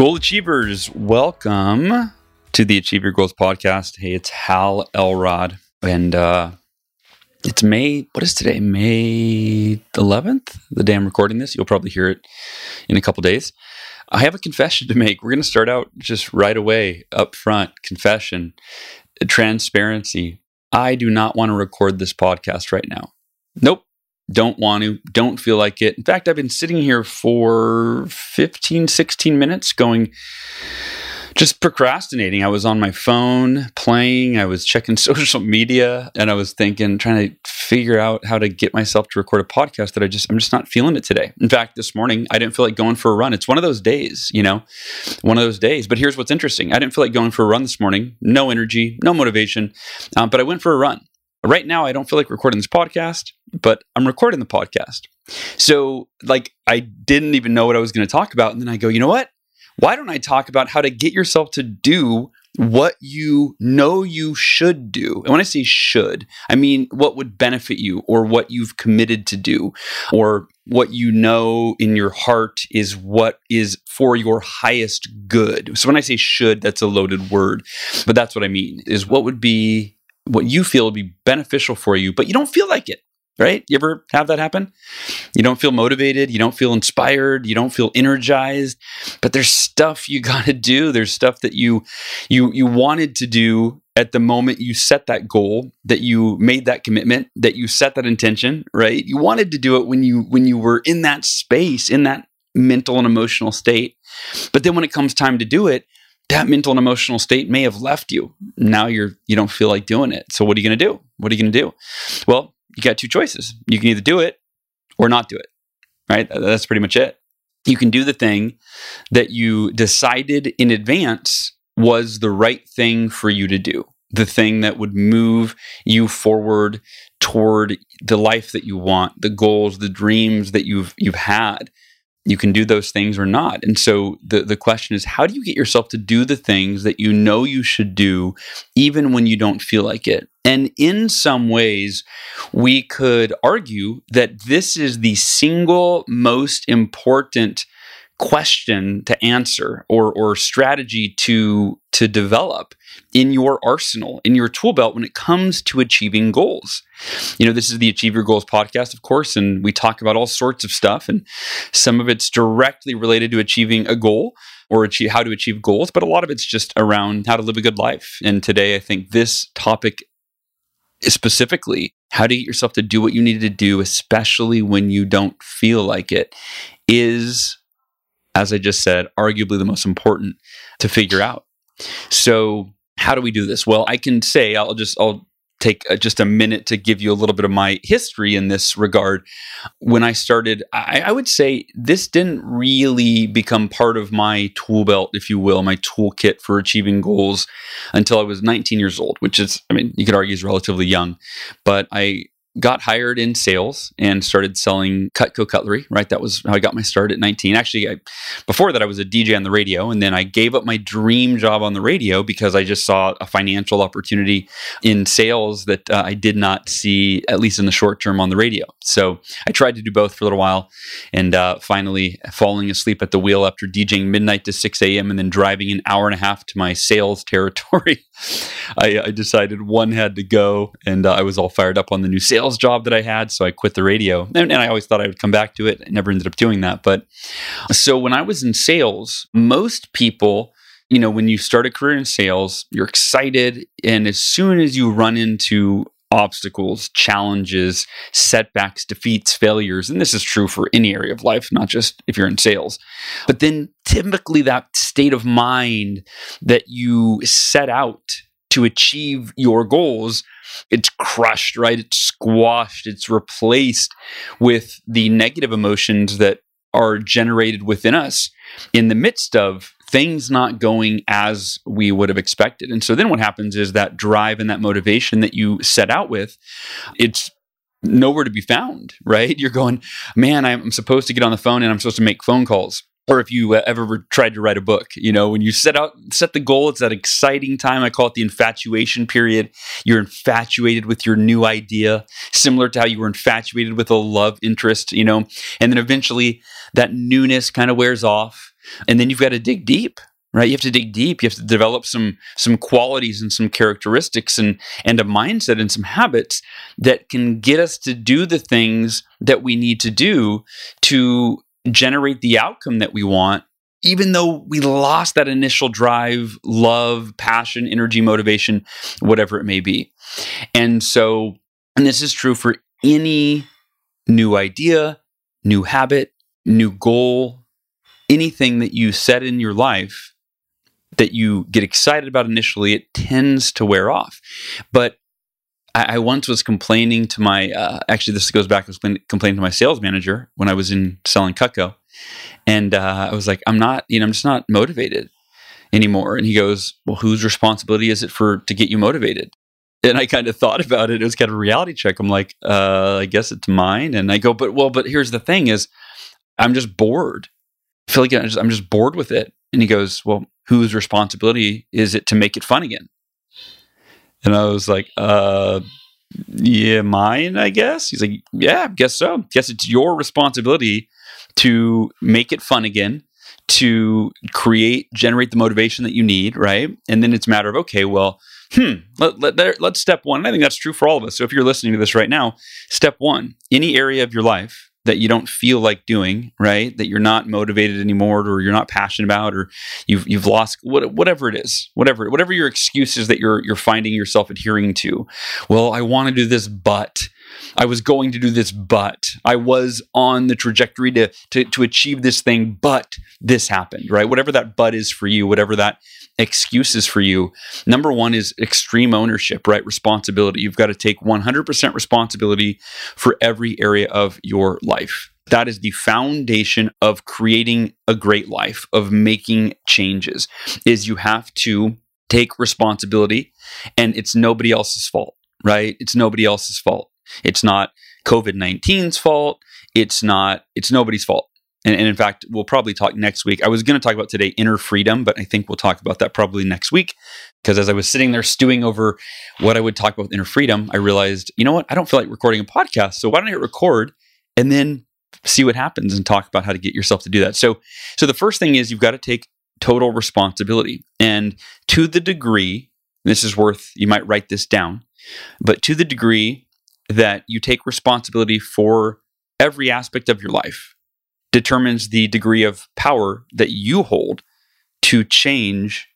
Goal Achievers, welcome to the Achieve Your Goals podcast. Hey, it's Hal Elrod, and uh, it's May. What is today? May 11th, the day I'm recording this. You'll probably hear it in a couple days. I have a confession to make. We're going to start out just right away up front. Confession, transparency. I do not want to record this podcast right now. Nope don't want to, don't feel like it. In fact, I've been sitting here for 15, 16 minutes going, just procrastinating. I was on my phone playing, I was checking social media, and I was thinking, trying to figure out how to get myself to record a podcast that I just, I'm just not feeling it today. In fact, this morning, I didn't feel like going for a run. It's one of those days, you know, one of those days. But here's what's interesting I didn't feel like going for a run this morning, no energy, no motivation, um, but I went for a run. Right now, I don't feel like recording this podcast, but I'm recording the podcast. So, like, I didn't even know what I was going to talk about. And then I go, you know what? Why don't I talk about how to get yourself to do what you know you should do. And when I say should, I mean what would benefit you or what you've committed to do or what you know in your heart is what is for your highest good. So when I say should, that's a loaded word, but that's what I mean is what would be what you feel would be beneficial for you, but you don't feel like it, right? You ever have that happen? You don't feel motivated, you don't feel inspired, you don't feel energized, but there's stuff you got to do. There's stuff that you you you wanted to do at the moment you set that goal, that you made that commitment, that you set that intention, right? You wanted to do it when you when you were in that space, in that mental and emotional state. But then when it comes time to do it, that mental and emotional state may have left you. Now you're you don't feel like doing it. So what are you going to do? What are you going to do? Well, you got two choices. You can either do it or not do it. Right? That's pretty much it. You can do the thing that you decided in advance was the right thing for you to do. The thing that would move you forward toward the life that you want, the goals, the dreams that you've you've had you can do those things or not. And so the, the question is how do you get yourself to do the things that you know you should do, even when you don't feel like it? And in some ways, we could argue that this is the single most important question to answer or or strategy to to develop in your arsenal in your tool belt when it comes to achieving goals. You know this is the achieve your goals podcast of course and we talk about all sorts of stuff and some of it's directly related to achieving a goal or achieve how to achieve goals but a lot of it's just around how to live a good life. And today i think this topic specifically how to get yourself to do what you need to do especially when you don't feel like it is as I just said, arguably the most important to figure out. So, how do we do this? Well, I can say I'll just I'll take uh, just a minute to give you a little bit of my history in this regard. When I started, I, I, would say this didn't really become part of my tool belt, if you will, my toolkit for achieving goals until I was 19 years old, which is, I mean, you could argue is relatively young. But I got hired in sales and started selling Cutco cutlery. Right, that was how I got my start at 19. Actually, I, before that, I was a DJ on the radio, and then I gave up my dream job on the radio because I just saw a financial opportunity in sales that uh, I did not see, at least in the short term, on the radio. So I tried to do both for a little while, and uh, finally, falling asleep at the wheel after DJing midnight to 6 a.m. and then driving an hour and a half to my sales territory, I, I, decided one had to go, and uh, I was all fired up on the new sales sales job that I had. So I quit the radio. And, and, I always thought I would come back to it. I never ended up doing that. But so when I was in sales, most people, you know, when you start a career in sales, you're excited. And as soon as you run into obstacles, challenges, setbacks, defeats, failures. And this is true for any area of life, not just if you're in sales. But then typically that state of mind that you set out to achieve your goals, it's crushed, right? It's squashed, it's replaced with the negative emotions that are generated within us in the midst of things not going as we would have expected. And so then what happens is that drive and that motivation that you set out with, it's nowhere to be found, right? You're going, man, I'm supposed to get on the phone and I'm supposed to make phone calls or if you uh, ever tried to write a book you know when you set out set the goal it's that exciting time. I call it the infatuation period. You're infatuated with your new idea similar to how you were infatuated with a love interest you know and then eventually that newness kind of wears off and then you've got to dig deep right? You have to dig deep. You have to develop some some qualities and some characteristics and and a mindset and some habits that can get us to do the things that we need to do to generate the outcome that we want, even though we lost that initial drive, love, passion, energy, motivation, whatever it may be. And so, and this is true for any new idea, new habit, new goal, anything that you set in your life that you get excited about initially, it tends to wear off. But I, I once was complaining to my, uh, actually, this goes back, was complaining to my sales manager when I was in selling Cutco. And uh, I was like, I'm not, you know, I'm just not motivated anymore. And he goes, Well, whose responsibility is it for to get you motivated? And I kind of thought about it. It was kind of a reality check. I'm like, uh, I guess it's mine. And I go, but well, but here's the thing: is I'm just bored. I feel like I'm just, I'm just bored with it. And he goes, Well, whose responsibility is it to make it fun again? And I was like, uh, yeah, mine, I guess. He's like, yeah, guess so. Guess it's your responsibility to make it fun again, to create, generate the motivation that you need, right? And then it's a matter of, okay, well, hmm, let, let, let's step one. And I think that's true for all of us. So if you're listening to this right now, step one, any area of your life that you don't feel like doing, right? That you're not motivated anymore, or you're not passionate about, or you've you've lost what, whatever it is, whatever whatever your excuses that you're you're finding yourself adhering to. Well, I want to do this, but I was going to do this, but I was on the trajectory to, to, to achieve this thing, but this happened, right? Whatever that but is for you, whatever that excuse is for you. Number one is extreme ownership, right? Responsibility. You've got to take 100% responsibility for every area of your life. That is the foundation of creating a great life, of making changes, is you have to take responsibility and it's nobody else's fault, right? It's nobody else's fault. It's not COVID 19's fault. It's not, it's nobody's fault. And, and, in fact, we'll probably talk next week. I was going to talk about today inner freedom, but I think we'll talk about that probably next week. Because as I was sitting there stewing over what I would talk about inner freedom, I realized, you know what? I don't feel like recording a podcast. So why don't I hit record and then see what happens and talk about how to get yourself to do that? So, so the first thing is you've got to take total responsibility. And to the degree, this is worth, you might write this down, but to the degree that you take responsibility for every aspect of your life determines the degree of power that you hold to change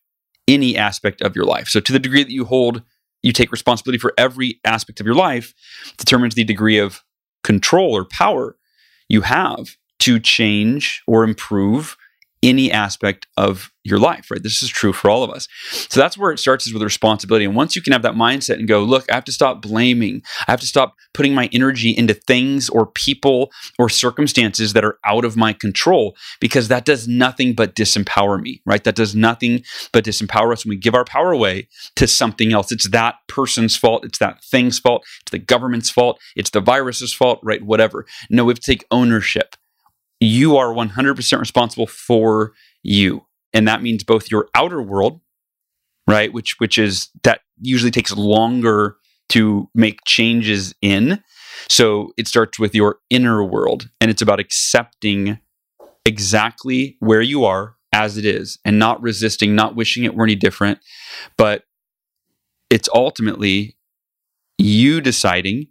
any aspect of your life. So, to the degree that you hold, you take responsibility for every aspect of your life, determines the degree of control or power you have to change or improve any aspect of your life, right? This is true for all of us. So that's where it starts is with responsibility. And once you can have that mindset and go, look, I have to stop blaming. I have to stop putting my energy into things or people or circumstances that are out of my control because that does nothing but disempower me, right? That does nothing but disempower us when we give our power away to something else. It's that person's fault. It's that thing's fault. It's the government's fault. It's the virus's fault, right? Whatever. No, we have to take ownership you are 100% responsible for you. And that means both your outer world, right, which which is that usually takes longer to make changes in. So it starts with your inner world and it's about accepting exactly where you are as it is and not resisting, not wishing it were any different, but it's ultimately you deciding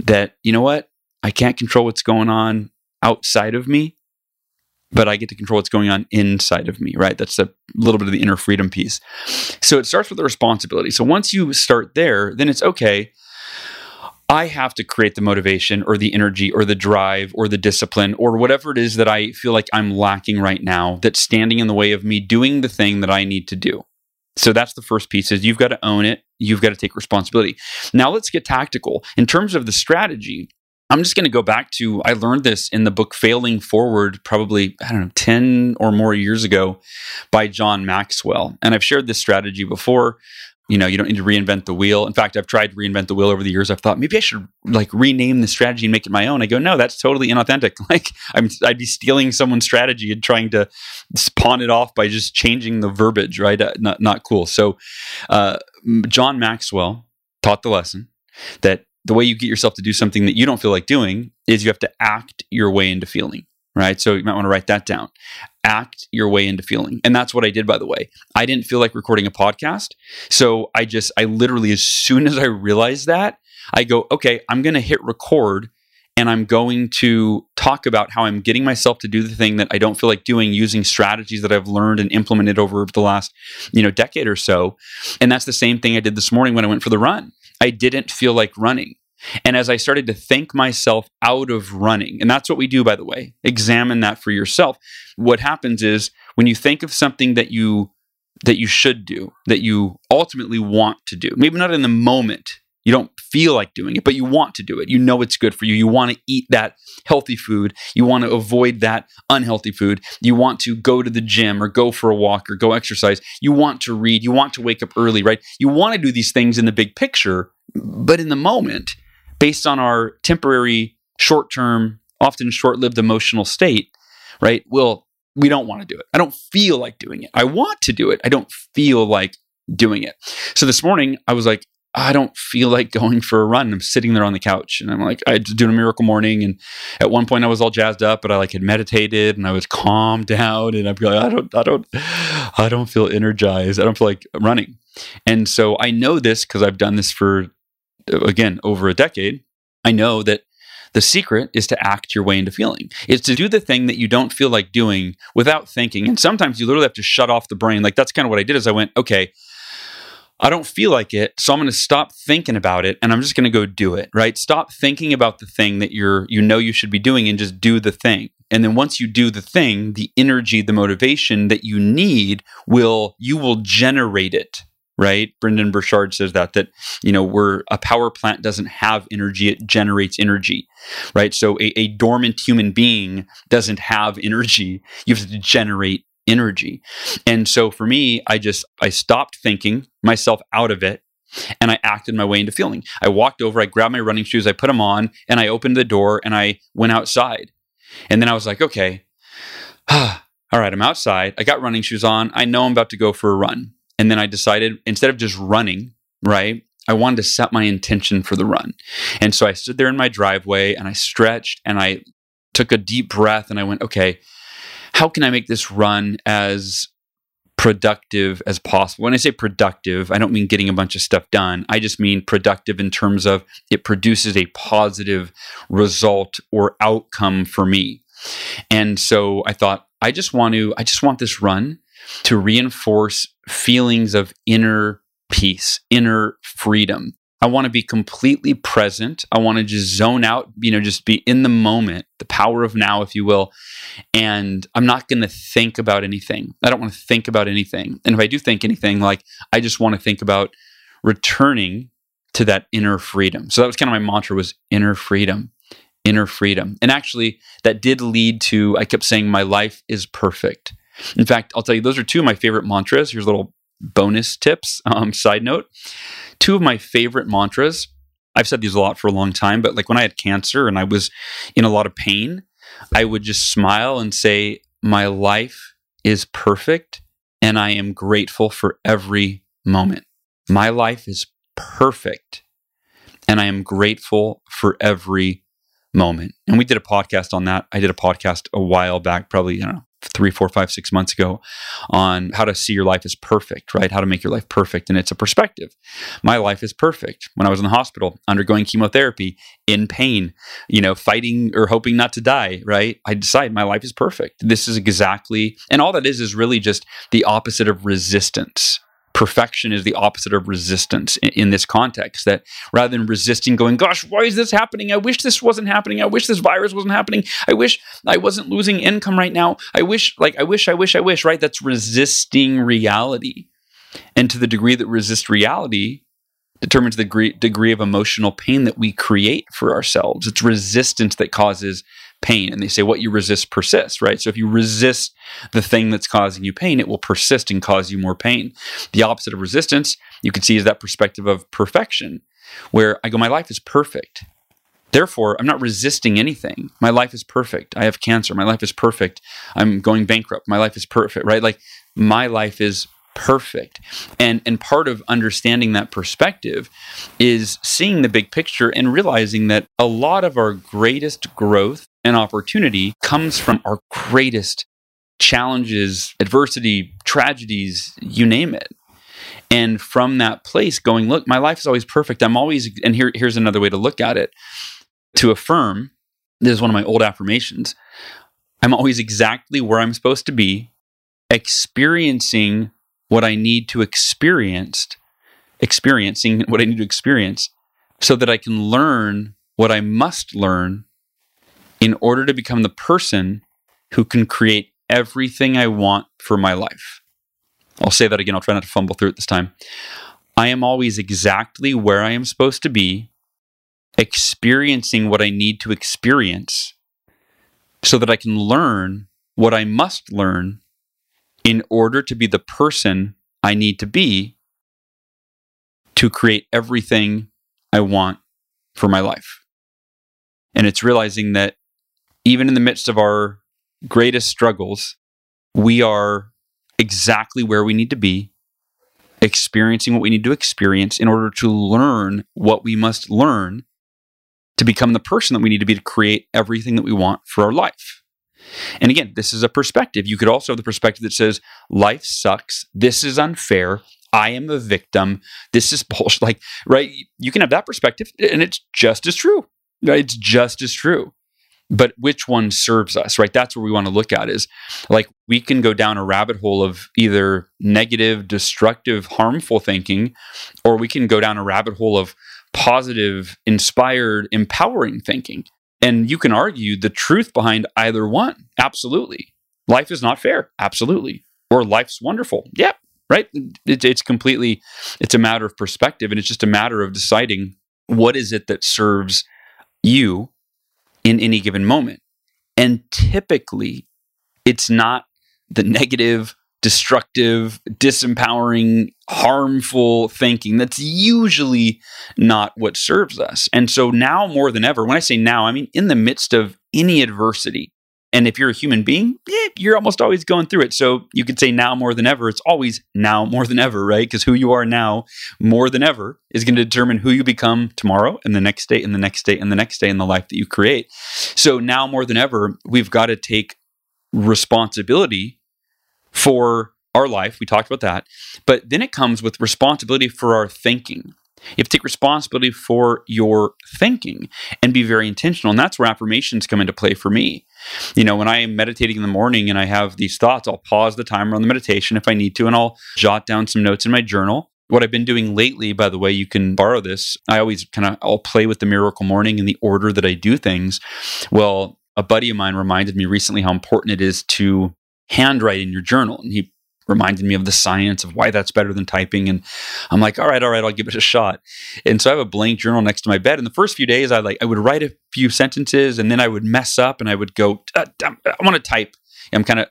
that, you know what? I can't control what's going on outside of me, but I get to control what's going on inside of me, right? That's a little bit of the inner freedom piece. So it starts with the responsibility. So once you start there, then it's okay. I have to create the motivation or the energy or the drive or the discipline or whatever it is that I feel like I'm lacking right now that's standing in the way of me doing the thing that I need to do. So that's the first piece is you've got to own it. You've got to take responsibility. Now let's get tactical. In terms of the strategy, I'm just going to go back to I learned this in the book Failing Forward probably I don't know 10 or more years ago by John Maxwell. And I've shared this strategy before. You know you don't need to reinvent the wheel. In fact i've tried to reinvent the wheel over the years. I've thought maybe i should like rename the strategy and make it my own. I go no that's totally inauthentic. Like I'm, i'd be stealing someone's strategy and trying to pawn it off by just changing the verbiage right? Uh, not, not cool. So uh, john maxwell taught the lesson that the way you get yourself to do something that you don't feel like doing is you have to act your way into feeling right? So you might want to write that down. Act your way into feeling. And that's what I did, by the way. I didn't feel like recording a podcast. So I just, I literally, as soon as I realized that, I go, okay, I'm going to hit record and I'm going to talk about how I'm getting myself to do the thing that I don't feel like doing using strategies that I've learned and implemented over the last, you know, decade or so. And that's the same thing I did this morning when I went for the run. I didn't feel like running. And as I started to think myself out of running, and that's what we do, by the way, examine that for yourself. What happens is when you think of something that you that you should do, that you ultimately want to do, maybe not in the moment, you don't feel like doing it, but you want to do it. You know it's good for you. You want to eat that healthy food. You want to avoid that unhealthy food. You want to go to the gym or go for a walk or go exercise. You want to read. You want to wake up early, right? You want to do these things in the big picture, but in the moment, based on our temporary, short term, often short lived emotional state, right? Well, we don't want to do it. I don't feel like doing it. I want to do it. I don't feel like doing it. So this morning, I was like, I don't feel like going for a run. I'm sitting there on the couch and I'm like, I was doing a miracle morning. And at one point I was all jazzed up, but I like had meditated and I was calmed down and I'm like, I don't, I don't, I don't feel energized. I don't feel like running. And so I know this because I've done this for uh, again, over a decade, I know that the secret is to act your way into feeling. It's to do the thing that you don't feel like doing without thinking. And sometimes you literally have to shut off the brain. Like that's kind of what I did is I went, okay, I don't feel like it, so I'm going to stop thinking about it and I'm just going to go do it, right? Stop thinking about the thing that you're you know you should be doing and just do the thing. And then once you do the thing, the energy, the motivation that you need will you will generate it right? Brendon Burchard says that that you know we're a power plant doesn't have energy, it generates energy, right? So a, a dormant human being doesn't have energy. You have to generate energy. And so for me, I just I stopped thinking myself out of it and I acted my way into feeling. I walked over, I grabbed my running shoes, I put them on, and I opened the door and I went outside. And then I was like, okay, all right, I'm outside. I got running shoes on. I know I'm about to go for a run. And then I decided instead of just running, right? I wanted to set my intention for the run. And so I stood there in my driveway and I stretched and I took a deep breath and I went, okay, how can I make this run as productive as possible? When I say productive, I don't mean getting a bunch of stuff done. I just mean productive in terms of it produces a positive result or outcome for me. And so I thought, I just want to, I just want this run to reinforce feelings of inner peace, inner freedom. I want to be completely present. I want to just zone out, you know, just be in the moment, the power of now, if you will. And I'm not going to think about anything. I don't want to think about anything. And if I do think anything, like I just want to think about returning to that inner freedom. So that was kind of my mantra was inner freedom, inner freedom. And actually that did lead to I kept saying my life is perfect. In fact, I'll tell you, those are two of my favorite mantras. Here's little bonus tips. Um, side note two of my favorite mantras. I've said these a lot for a long time, but like when I had cancer and I was in a lot of pain, I would just smile and say, My life is perfect and I am grateful for every moment. My life is perfect and I am grateful for every moment. And we did a podcast on that. I did a podcast a while back, probably, don't know, three, four, five, six months ago on how to see your life as perfect, right? How to make your life perfect. And it's a perspective. My life is perfect. When I was in the hospital, undergoing chemotherapy, in pain, you know, fighting or hoping not to die, right? I decide my life is perfect. This is exactly, and all that is is really just the opposite of resistance, perfection is the opposite of resistance in, in, this context. That rather than resisting, going, gosh, why is this happening? I wish this wasn't happening. I wish this virus wasn't happening. I wish I wasn't losing income right now. I wish, like, I wish, I wish, I wish, right? That's resisting reality. And to the degree that resist reality determines the degree, degree of emotional pain that we create for ourselves. It's resistance that causes pain. And they say what you resist persists, right? So if you resist the thing that's causing you pain, it will persist and cause you more pain. The opposite of resistance, you can see is that perspective of perfection, where I go, my life is perfect. Therefore, I'm not resisting anything. My life is perfect. I have cancer. My life is perfect. I'm going bankrupt. My life is perfect, right? Like my life is perfect. And and part of understanding that perspective is seeing the big picture and realizing that a lot of our greatest growth and opportunity comes from our greatest challenges, adversity, tragedies, you name it. And from that place going, look, my life is always perfect. I'm always and here here's another way to look at it. To affirm, this is one of my old affirmations. I'm always exactly where I'm supposed to be, experiencing what I need to experience, experiencing what I need to experience, so that I can learn what I must learn in order to become the person who can create everything I want for my life. I'll say that again. I'll try not to fumble through it this time. I am always exactly where I am supposed to be, experiencing what I need to experience so that I can learn what I must learn in order to be the person I need to be to create everything I want for my life. And it's realizing that even in the midst of our greatest struggles, we are exactly where we need to be, experiencing what we need to experience in order to learn what we must learn to become the person that we need to be to create everything that we want for our life. And again, this is a perspective. You could also have the perspective that says, life sucks. This is unfair. I am a victim. This is bullshit. Like, right? You can have that perspective, and it's just as true. It's just as true. But which one serves us, right? That's where we want to look at is like we can go down a rabbit hole of either negative, destructive, harmful thinking, or we can go down a rabbit hole of positive, inspired, empowering thinking. And you can argue the truth behind either one. Absolutely. Life is not fair. Absolutely. Or life's wonderful. Yep. Right. It, it's completely, it's a matter of perspective. And it's just a matter of deciding what is it that serves you in any given moment. And typically, it's not the negative, destructive, disempowering, harmful thinking. That's usually not what serves us. And so now more than ever, when I say now, I mean in the midst of any adversity. And if you're a human being, you're almost always going through it. So you could say now more than ever. It's always now more than ever, right? Because who you are now more than ever is going to determine who you become tomorrow and the next day and the next day and the next day in the life that you create. So now more than ever, we've got to take responsibility for our life. We talked about that. But then it comes with responsibility for our thinking. You have to take responsibility for your thinking and be very intentional. And that's where affirmations come into play for me. You know, when I am meditating in the morning and I have these thoughts, I'll pause the timer on the meditation if I need to, and I'll jot down some notes in my journal. What I've been doing lately, by the way, you can borrow this. I always kind of I'll play with the miracle morning in the order that I do things. Well, a buddy of mine reminded me recently how important it is to handwrite in your journal. And he reminded me of the science of why that's better than typing. And I'm like, all right, all right, I'll give it a shot. And so I have a blank journal next to my bed. And the first few days, I like I would write a few sentences, and then I would mess up, and I would go, uh, I want to type. I'm kind of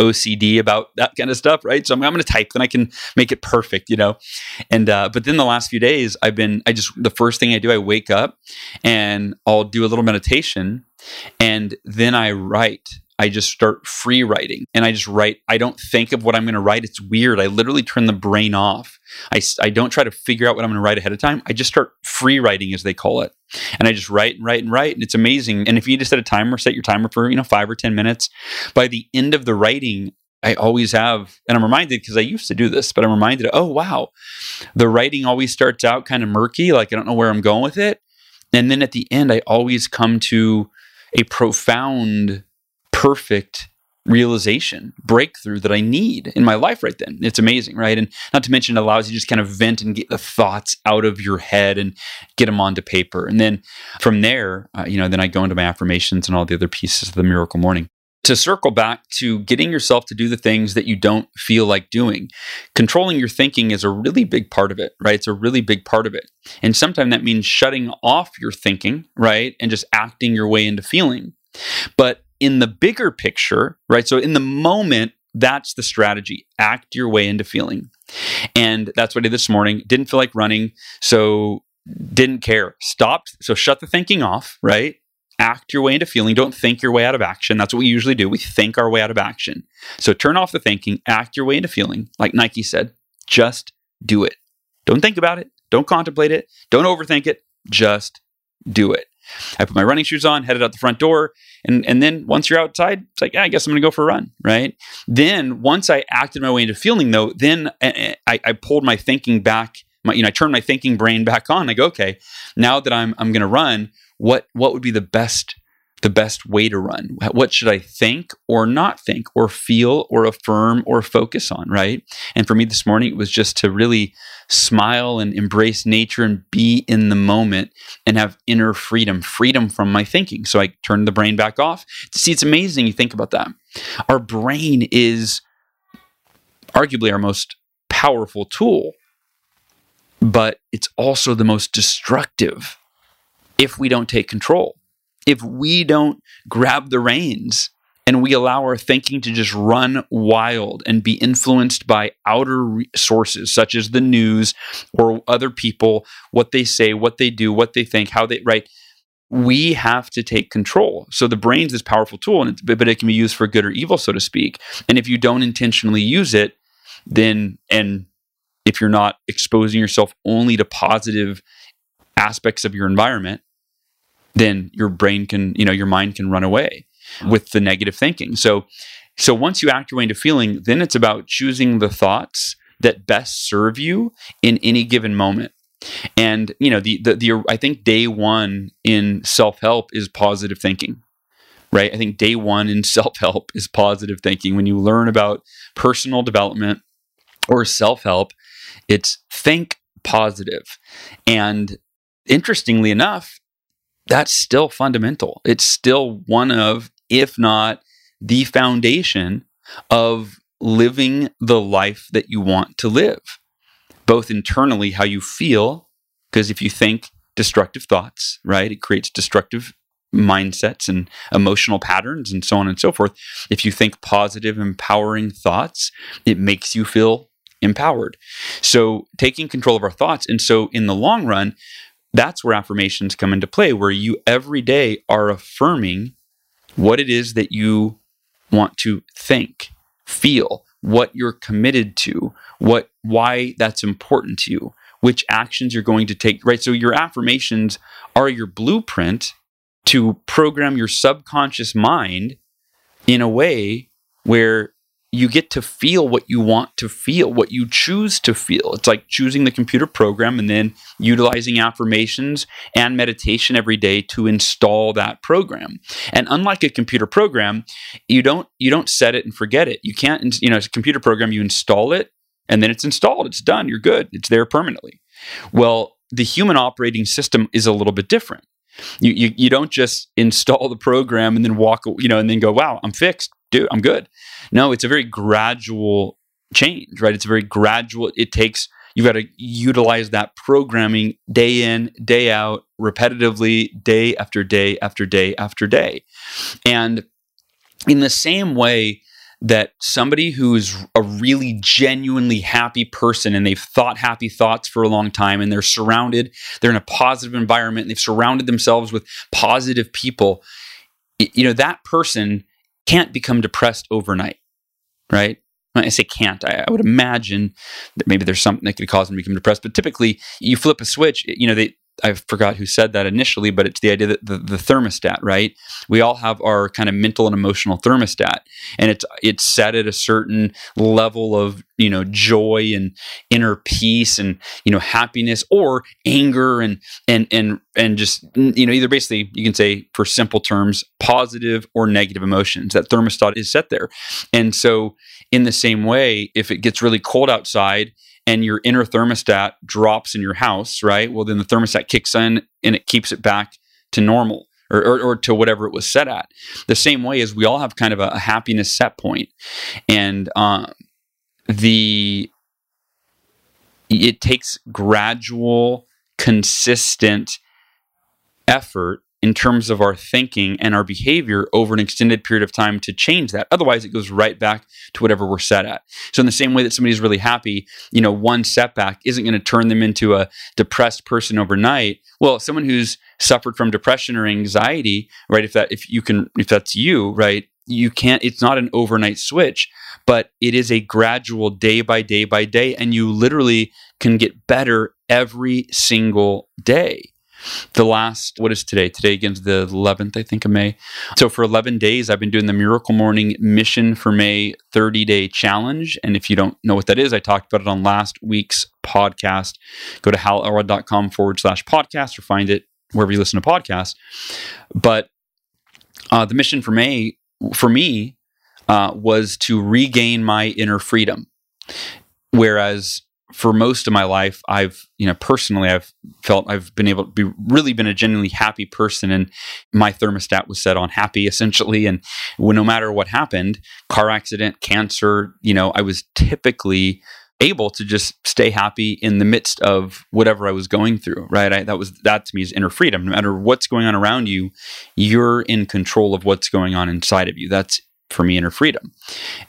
OCD about that kind of stuff, right? So I'm, I'm going to type, then I can make it perfect, you know. And uh, but then the last few days, I've been I just the first thing I do, I wake up and I'll do a little meditation, and then I write I just start free writing and I just write. I don't think of what I'm going to write. It's weird. I literally turn the brain off. I, I don't try to figure out what I'm going to write ahead of time. I just start free writing, as they call it. And I just write and write and write. And it's amazing. And if you just set a timer, set your timer for, you know, five or 10 minutes, by the end of the writing, I always have, and I'm reminded because I used to do this, but I'm reminded, oh, wow, the writing always starts out kind of murky. Like I don't know where I'm going with it. And then at the end, I always come to a profound perfect realization, breakthrough that I need in my life right then. It's amazing, right? And not to mention, it allows you to just kind of vent and get the thoughts out of your head and get them onto paper. And then from there, uh, you know, then I go into my affirmations and all the other pieces of the miracle morning. to circle back to getting yourself to do the things that you don't feel like doing. Controlling your thinking is a really big part of it, right? It's a really big part of it. And sometimes that means shutting off your thinking, right? And just acting your way into feeling. But in the bigger picture, right? So in the moment, that's the strategy. Act your way into feeling. And that's what I did this morning. Didn't feel like running, so didn't care. Stopped. So shut the thinking off, right? act your way into feeling. Don't think your way out of action. That's what we usually do. We think our way out of action. So turn off the thinking, act your way into feeling. Like Nike said, just do it. Don't think about it. Don't contemplate it. Don't overthink it. Just do it. I put my running shoes on, headed out the front door, and and then once you're outside, it's like, yeah, I guess I'm going to go for a run, right? Then once I acted my way into feeling, though, then eh, eh, I, I pulled my thinking back. My, you know, I turned my thinking brain back on. I go, okay, now that I'm I'm going to run, what what would be the best the best way to run. What should i think or not think or feel or affirm or focus on right? And for me this morning it was just to really smile and embrace nature and be in the moment and have inner freedom freedom from my thinking. So i turned the brain back off. See it's amazing you think about that. Our brain is arguably our most powerful tool but it's also the most destructive if we don't take control, if we don't grab the reins and we allow our thinking to just run wild and be influenced by outer sources such as the news or other people, what they say, what they do, what they think, how they write. We have to take control. So the brain's this powerful tool, and but it can be used for good or evil, so to speak. And if you don't intentionally use it, then and if you're not exposing yourself only to positive aspects of your environment, then your brain can, you know, your mind can run away with the negative thinking. So, so once you act your way into feeling, then it's about choosing the thoughts that best serve you in any given moment. And you know, the the, the I think day one in self help is positive thinking right? I think day one in self help is positive thinking. When you learn about personal development or self help, it's think positive. And interestingly enough, that's still fundamental. It's still one of, if not the foundation of living the life that you want to live, both internally, how you feel, because if you think destructive thoughts, right, it creates destructive mindsets and emotional patterns and so on and so forth. If you think positive, empowering thoughts, it makes you feel empowered. So, taking control of our thoughts. And so, in the long run, that's where affirmations come into play, where you every day are affirming what it is that you want to think, feel, what you're committed to, what why that's important to you, which actions you're going to take, right? So your affirmations are your blueprint to program your subconscious mind in a way where you get to feel what you want to feel, what you choose to feel. It's like choosing the computer program and then utilizing affirmations and meditation every day to install that program. And unlike a computer program, you don't you don't set it and forget it. You can't you know, it's a computer program you install it and then it's installed, it's done, you're good. It's there permanently. Well, the human operating system is a little bit different. You, you, you don't just install the program and then walk, you know, and then go, wow, I'm fixed dude, I'm good. No, it's a very gradual change, right? It's a very gradual. It takes, you've got to utilize that programming day in, day out, repetitively, day after day after day after day. And in the same way, that somebody who's a really genuinely happy person and they've thought happy thoughts for a long time and they're surrounded, they're in a positive environment, they've surrounded themselves with positive people, you know, that person can't become depressed overnight, right? When I say can't, I, I, would imagine that maybe there's something that could cause them to become depressed. But typically, you flip a switch. You know, they I forgot who said that initially, but it's the idea that the, the thermostat, right? We all have our kind of mental and emotional thermostat, and it's it's set at a certain level of you know joy and inner peace and you know happiness or anger and and and and just you know either basically you can say for simple terms positive or negative emotions. That thermostat is set there, and so in the same way, if it gets really cold outside and your inner thermostat drops in your house, right? Well, then the thermostat kicks in and it keeps it back to normal, or, or, or, to whatever it was set at. The same way as we all have kind of a, a happiness set point, and um, the it takes gradual, consistent effort in terms of our thinking and our behavior over an extended period of time to change that. Otherwise, it goes right back to whatever we're set at. So, in the same way that somebody's really happy, you know, one setback isn't going to turn them into a depressed person overnight. Well, someone who's suffered from depression or anxiety, right? If that, if you can, if that's you, right? You can't, it's not an overnight switch, but it is a gradual day by day by day. And you literally can get better every single day the last what is today? Today against the 11th i think of may. So for 11 days i've been doing the miracle morning mission for may 30 day challenge. And if you don't know what that is i talked about it on last week's podcast. Go to halelrod.com forward slash podcast or find it wherever you listen to podcasts. But uh, the mission for may for me uh, was to regain my inner freedom. Whereas for most of my life, I've, you know, personally, I've felt I've been able to be really been a genuinely happy person. And my thermostat was set on happy essentially. And when, no matter what happened, car accident, cancer, you know, I was typically able to just stay happy in the midst of whatever I was going through, right? I, that was that to me is inner freedom. No matter what's going on around you, you're in control of what's going on inside of you. That's for me inner freedom.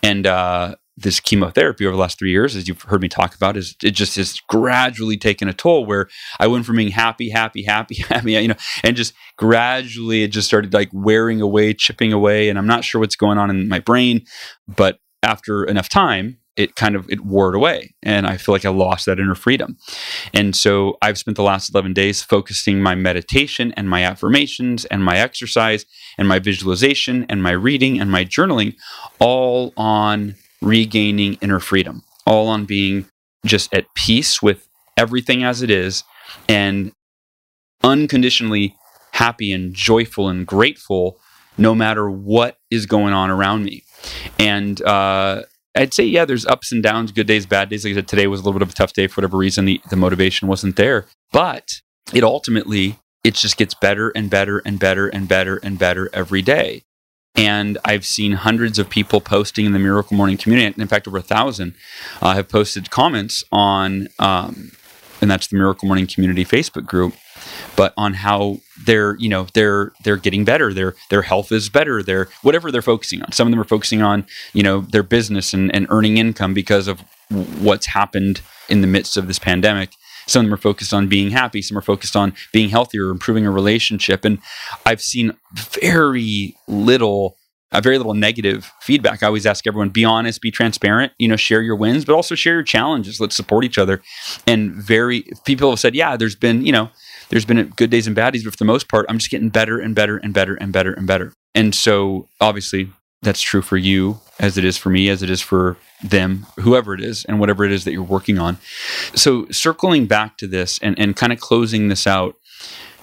And uh, this chemotherapy over the last three years, as you've heard me talk about, is it just has gradually taken a toll where I went from being happy, happy, happy, happy, you know, and just gradually it just started like wearing away, chipping away. And I'm not sure what's going on in my brain, but after enough time, it kind of it wore it away and i feel like i lost that inner freedom and so i've spent the last 11 days focusing my meditation and my affirmations and my exercise and my visualization and my reading and my journaling all on regaining inner freedom, all on being just at peace with everything as it is and unconditionally happy and joyful and grateful no matter what is going on around me. And uh, I'd say, yeah, there's ups and downs, good days, bad days. Like I said, today was a little bit of a tough day for whatever reason. The, the motivation wasn't there. But it ultimately, it just gets better and better and better and better and better every day. And I've seen hundreds of people posting in the Miracle Morning community. In fact, over a thousand uh, have posted comments on, um, and that's the Miracle Morning community Facebook group, but on how they're, you know, they're they're getting better. Their their health is better. Their whatever they're focusing on. Some of them are focusing on, you know, their business and, and earning income because of what's happened in the midst of this pandemic. Some of them are focused on being happy. Some are focused on being healthier, improving a relationship. And I've seen very little a very little negative feedback. I always ask everyone be honest, be transparent, you know, share your wins, but also share your challenges. Let's support each other. And very people have said, yeah, there's been, you know, there's been good days and bad days, but for the most part, I'm just getting better and better and better and better and better. And so obviously that's true for you as it is for me, as it is for them, whoever it is, and whatever it is that you're working on. So, circling back to this and, and kind of closing this out,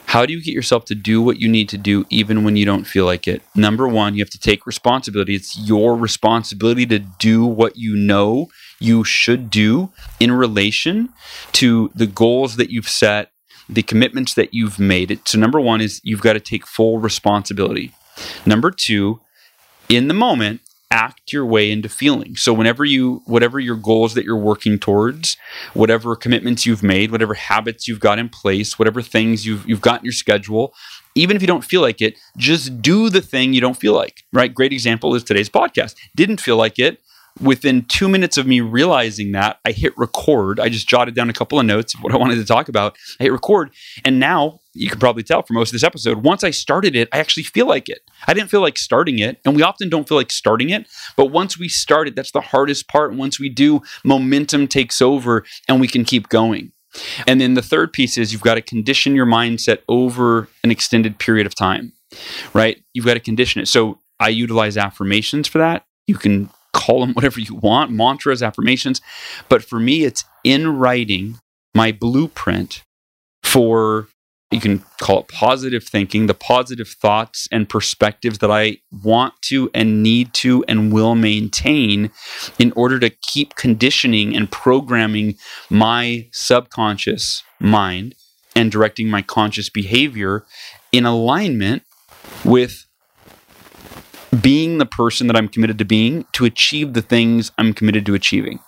how do you get yourself to do what you need to do even when you don't feel like it? Number one, you have to take responsibility. It's your responsibility to do what you know you should do in relation to the goals that you've set, the commitments that you've made. It. So, number one is you've got to take full responsibility. Number two, in the moment, act your way into feeling. So whenever you whatever your goals that you're working towards, whatever commitments you've made, whatever habits you've got in place, whatever things you've you've got in your schedule, even if you don't feel like it, just do the thing you don't feel like. Right? Great example is today's podcast. Didn't feel like it. Within two minutes of me realizing that, I hit record. I just jotted down a couple of notes of what I wanted to talk about. I hit record, and now you can probably tell from most of this episode, once I started it, I actually feel like it. I didn't feel like starting it, and we often don't feel like starting it, but once we start it, that's the hardest part. Once we do, momentum takes over and we can keep going. And then the third piece is you've got to condition your mindset over an extended period of time, right? You've got to condition it. So I utilize affirmations for that. You can call them whatever you want, mantras, affirmations. But for me, it's in writing my blueprint for you can call it positive thinking, the positive thoughts and perspectives that I want to and need to and will maintain in order to keep conditioning and programming my subconscious mind and directing my conscious behavior in alignment with being the person that I'm committed to being to achieve the things I'm committed to achieving.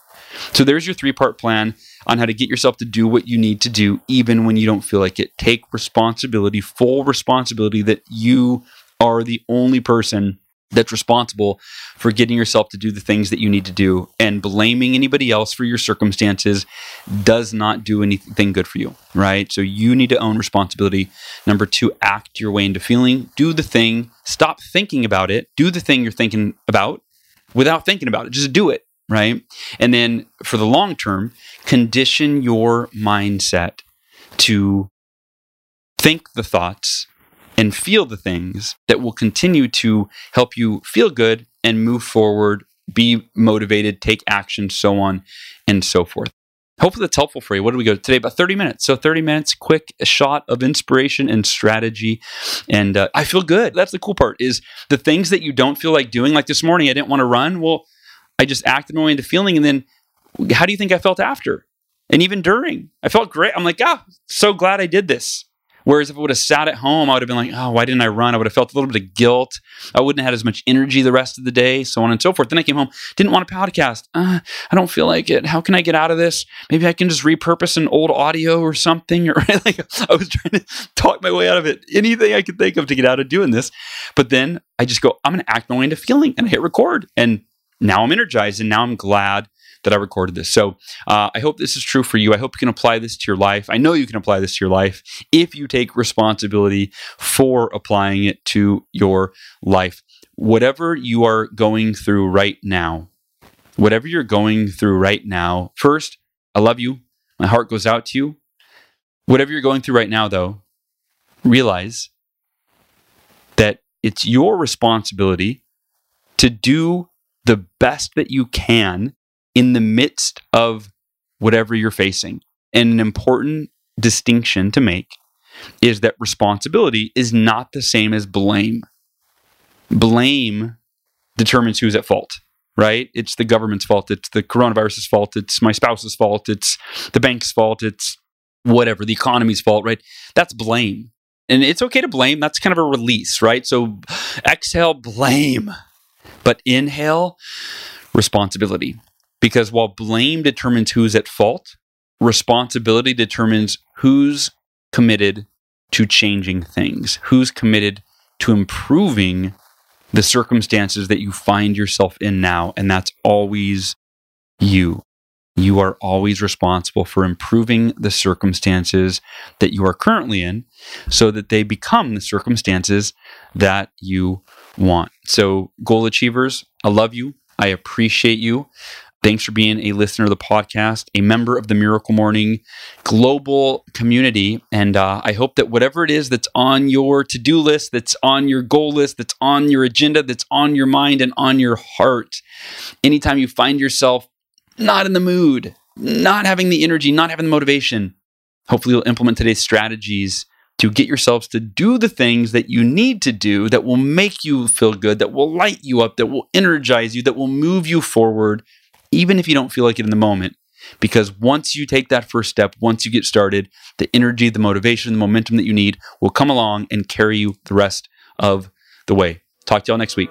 So there's your three part plan on how to get yourself to do what you need to do, even when you don't feel like it. Take responsibility, full responsibility that you are the only person that's responsible for getting yourself to do the things that you need to do. And blaming anybody else for your circumstances does not do anything good for you, right? So you need to own responsibility. Number two, act your way into feeling. Do the thing. Stop thinking about it. Do the thing you're thinking about without thinking about it. Just do it, right? And then for the long term, condition your mindset to think the thoughts and feel the things that will continue to help you feel good and move forward, be motivated, take action, so on and so forth. Hopefully that's helpful for you. What do we go today? About 30 minutes. So 30 minutes, quick shot of inspiration and strategy. And uh, I feel good. That's the cool part is the things that you don't feel like doing. Like this morning, I didn't want to run. Well, I just acted my into feeling. And then how do you think I felt after? And even during, I felt great. I'm like, ah, so glad I did this. Whereas if I would have sat at home, I would have been like, oh, why didn't I run? I would have felt a little bit of guilt. I wouldn't have had as much energy the rest of the day, so on and so forth. Then I came home, didn't want a podcast. Uh, I don't feel like it. How can I get out of this? Maybe I can just repurpose an old audio or something. Or like I was trying to talk my way out of it. Anything I could think of to get out of doing this. But then I just go, I'm going to act my way into feeling and I hit record. And now I'm energized and now I'm glad that I recorded this. So uh, I hope this is true for you. I hope you can apply this to your life. I know you can apply this to your life if you take responsibility for applying it to your life. Whatever you are going through right now, whatever you're going through right now, first, I love you. My heart goes out to you. Whatever you're going through right now, though, realize that it's your responsibility to do the best that you can in the midst of whatever you're facing. And an important distinction to make is that responsibility is not the same as blame. Blame determines who's at fault, right? It's the government's fault. It's the coronavirus's fault. It's my spouse's fault. It's the bank's fault. It's whatever, the economy's fault, right? That's blame. And it's okay to blame. That's kind of a release, right? So exhale, blame, but inhale, responsibility. Because while blame determines who's at fault, responsibility determines who's committed to changing things, who's committed to improving the circumstances that you find yourself in now. And that's always you. You are always responsible for improving the circumstances that you are currently in so that they become the circumstances that you want. So, goal achievers, I love you. I appreciate you. Thanks for being a listener of the podcast, a member of the Miracle Morning global community. And uh, I hope that whatever it is that's on your to do list, that's on your goal list, that's on your agenda, that's on your mind and on your heart, anytime you find yourself not in the mood, not having the energy, not having the motivation, hopefully you'll implement today's strategies to get yourselves to do the things that you need to do that will make you feel good, that will light you up, that will energize you, that will move you forward even if you don't feel like it in the moment. Because once you take that first step, once you get started, the energy, the motivation, the momentum that you need will come along and carry you the rest of the way. Talk to y'all next week.